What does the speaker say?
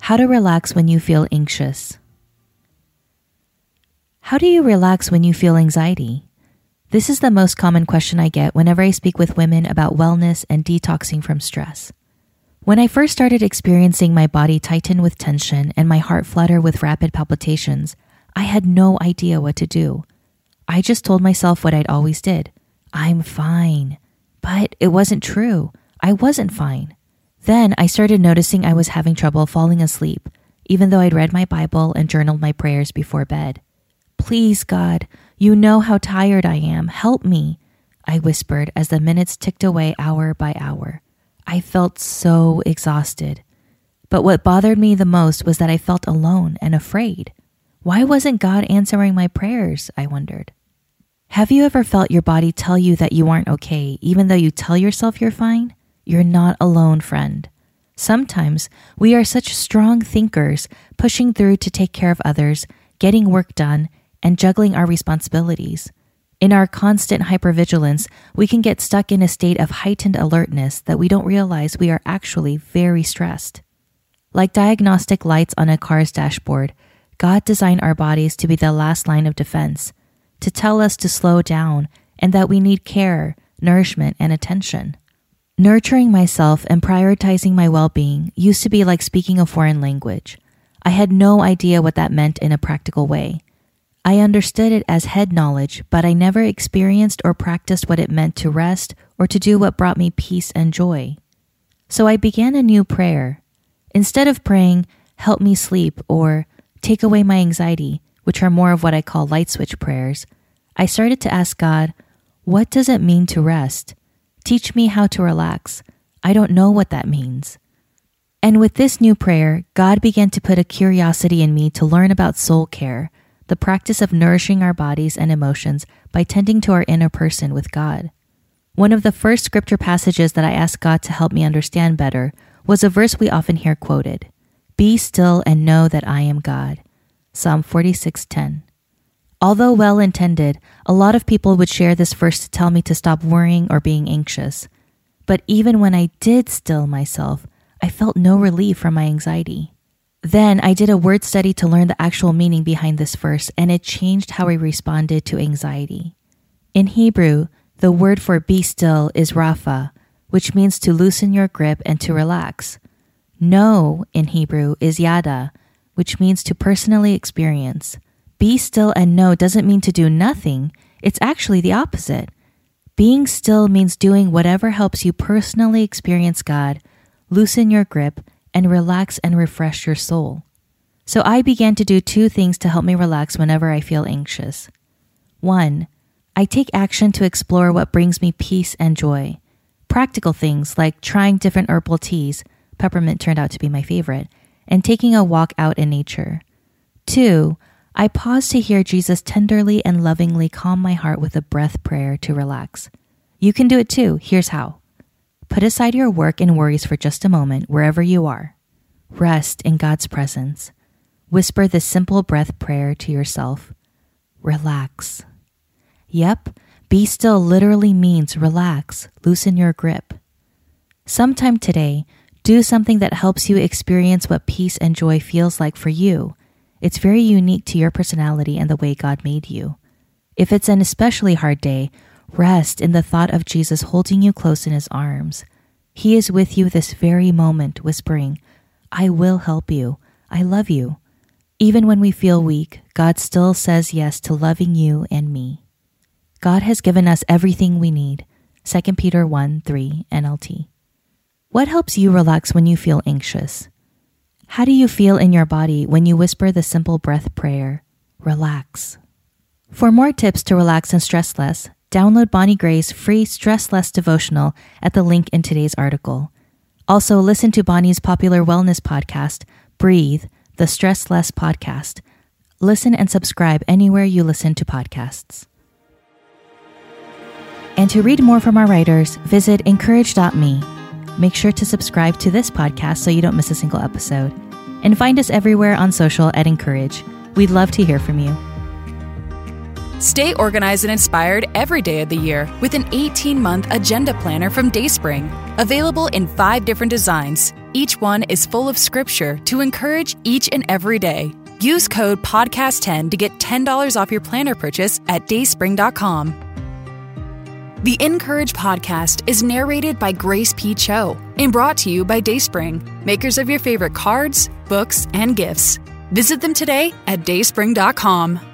How to Relax When You Feel Anxious. How do you relax when you feel anxiety? This is the most common question I get whenever I speak with women about wellness and detoxing from stress. When I first started experiencing my body tighten with tension and my heart flutter with rapid palpitations, I had no idea what to do. I just told myself what I'd always did. I'm fine. But it wasn't true. I wasn't fine. Then I started noticing I was having trouble falling asleep, even though I'd read my Bible and journaled my prayers before bed. Please, God, you know how tired I am. Help me, I whispered as the minutes ticked away hour by hour. I felt so exhausted. But what bothered me the most was that I felt alone and afraid. Why wasn't God answering my prayers? I wondered. Have you ever felt your body tell you that you aren't okay, even though you tell yourself you're fine? You're not alone, friend. Sometimes we are such strong thinkers, pushing through to take care of others, getting work done, and juggling our responsibilities. In our constant hypervigilance, we can get stuck in a state of heightened alertness that we don't realize we are actually very stressed. Like diagnostic lights on a car's dashboard, God designed our bodies to be the last line of defense, to tell us to slow down and that we need care, nourishment, and attention. Nurturing myself and prioritizing my well being used to be like speaking a foreign language. I had no idea what that meant in a practical way. I understood it as head knowledge, but I never experienced or practiced what it meant to rest or to do what brought me peace and joy. So I began a new prayer. Instead of praying, help me sleep or take away my anxiety, which are more of what I call light switch prayers, I started to ask God, what does it mean to rest? Teach me how to relax. I don't know what that means. And with this new prayer, God began to put a curiosity in me to learn about soul care, the practice of nourishing our bodies and emotions by tending to our inner person with God. One of the first scripture passages that I asked God to help me understand better was a verse we often hear quoted Be still and know that I am God. Psalm 46:10. Although well intended, a lot of people would share this verse to tell me to stop worrying or being anxious. But even when I did still myself, I felt no relief from my anxiety. Then I did a word study to learn the actual meaning behind this verse, and it changed how I responded to anxiety. In Hebrew, the word for be still is rafa, which means to loosen your grip and to relax. Know in Hebrew is yada, which means to personally experience. Be still and know doesn't mean to do nothing, it's actually the opposite. Being still means doing whatever helps you personally experience God, loosen your grip, and relax and refresh your soul. So I began to do two things to help me relax whenever I feel anxious. One, I take action to explore what brings me peace and joy. Practical things like trying different herbal teas, peppermint turned out to be my favorite, and taking a walk out in nature. Two, I pause to hear Jesus tenderly and lovingly calm my heart with a breath prayer to relax. You can do it too. Here's how. Put aside your work and worries for just a moment, wherever you are. Rest in God's presence. Whisper this simple breath prayer to yourself. Relax. Yep, be still literally means relax, loosen your grip. Sometime today, do something that helps you experience what peace and joy feels like for you it's very unique to your personality and the way God made you. If it's an especially hard day, rest in the thought of Jesus holding you close in his arms. He is with you this very moment, whispering, I will help you. I love you. Even when we feel weak, God still says yes to loving you and me. God has given us everything we need. 2 Peter 1 3 NLT. What helps you relax when you feel anxious? How do you feel in your body when you whisper the simple breath prayer, relax? For more tips to relax and stress less, download Bonnie Gray's free Stress Less devotional at the link in today's article. Also, listen to Bonnie's popular wellness podcast, Breathe, the Stress Less podcast. Listen and subscribe anywhere you listen to podcasts. And to read more from our writers, visit incourage.me. Make sure to subscribe to this podcast so you don't miss a single episode. And find us everywhere on social at Encourage. We'd love to hear from you. Stay organized and inspired every day of the year with an 18 month agenda planner from Dayspring. Available in five different designs. Each one is full of scripture to encourage each and every day. Use code PODCAST10 to get $10 off your planner purchase at dayspring.com. The Encourage podcast is narrated by Grace P. Cho and brought to you by Dayspring, makers of your favorite cards, books, and gifts. Visit them today at dayspring.com.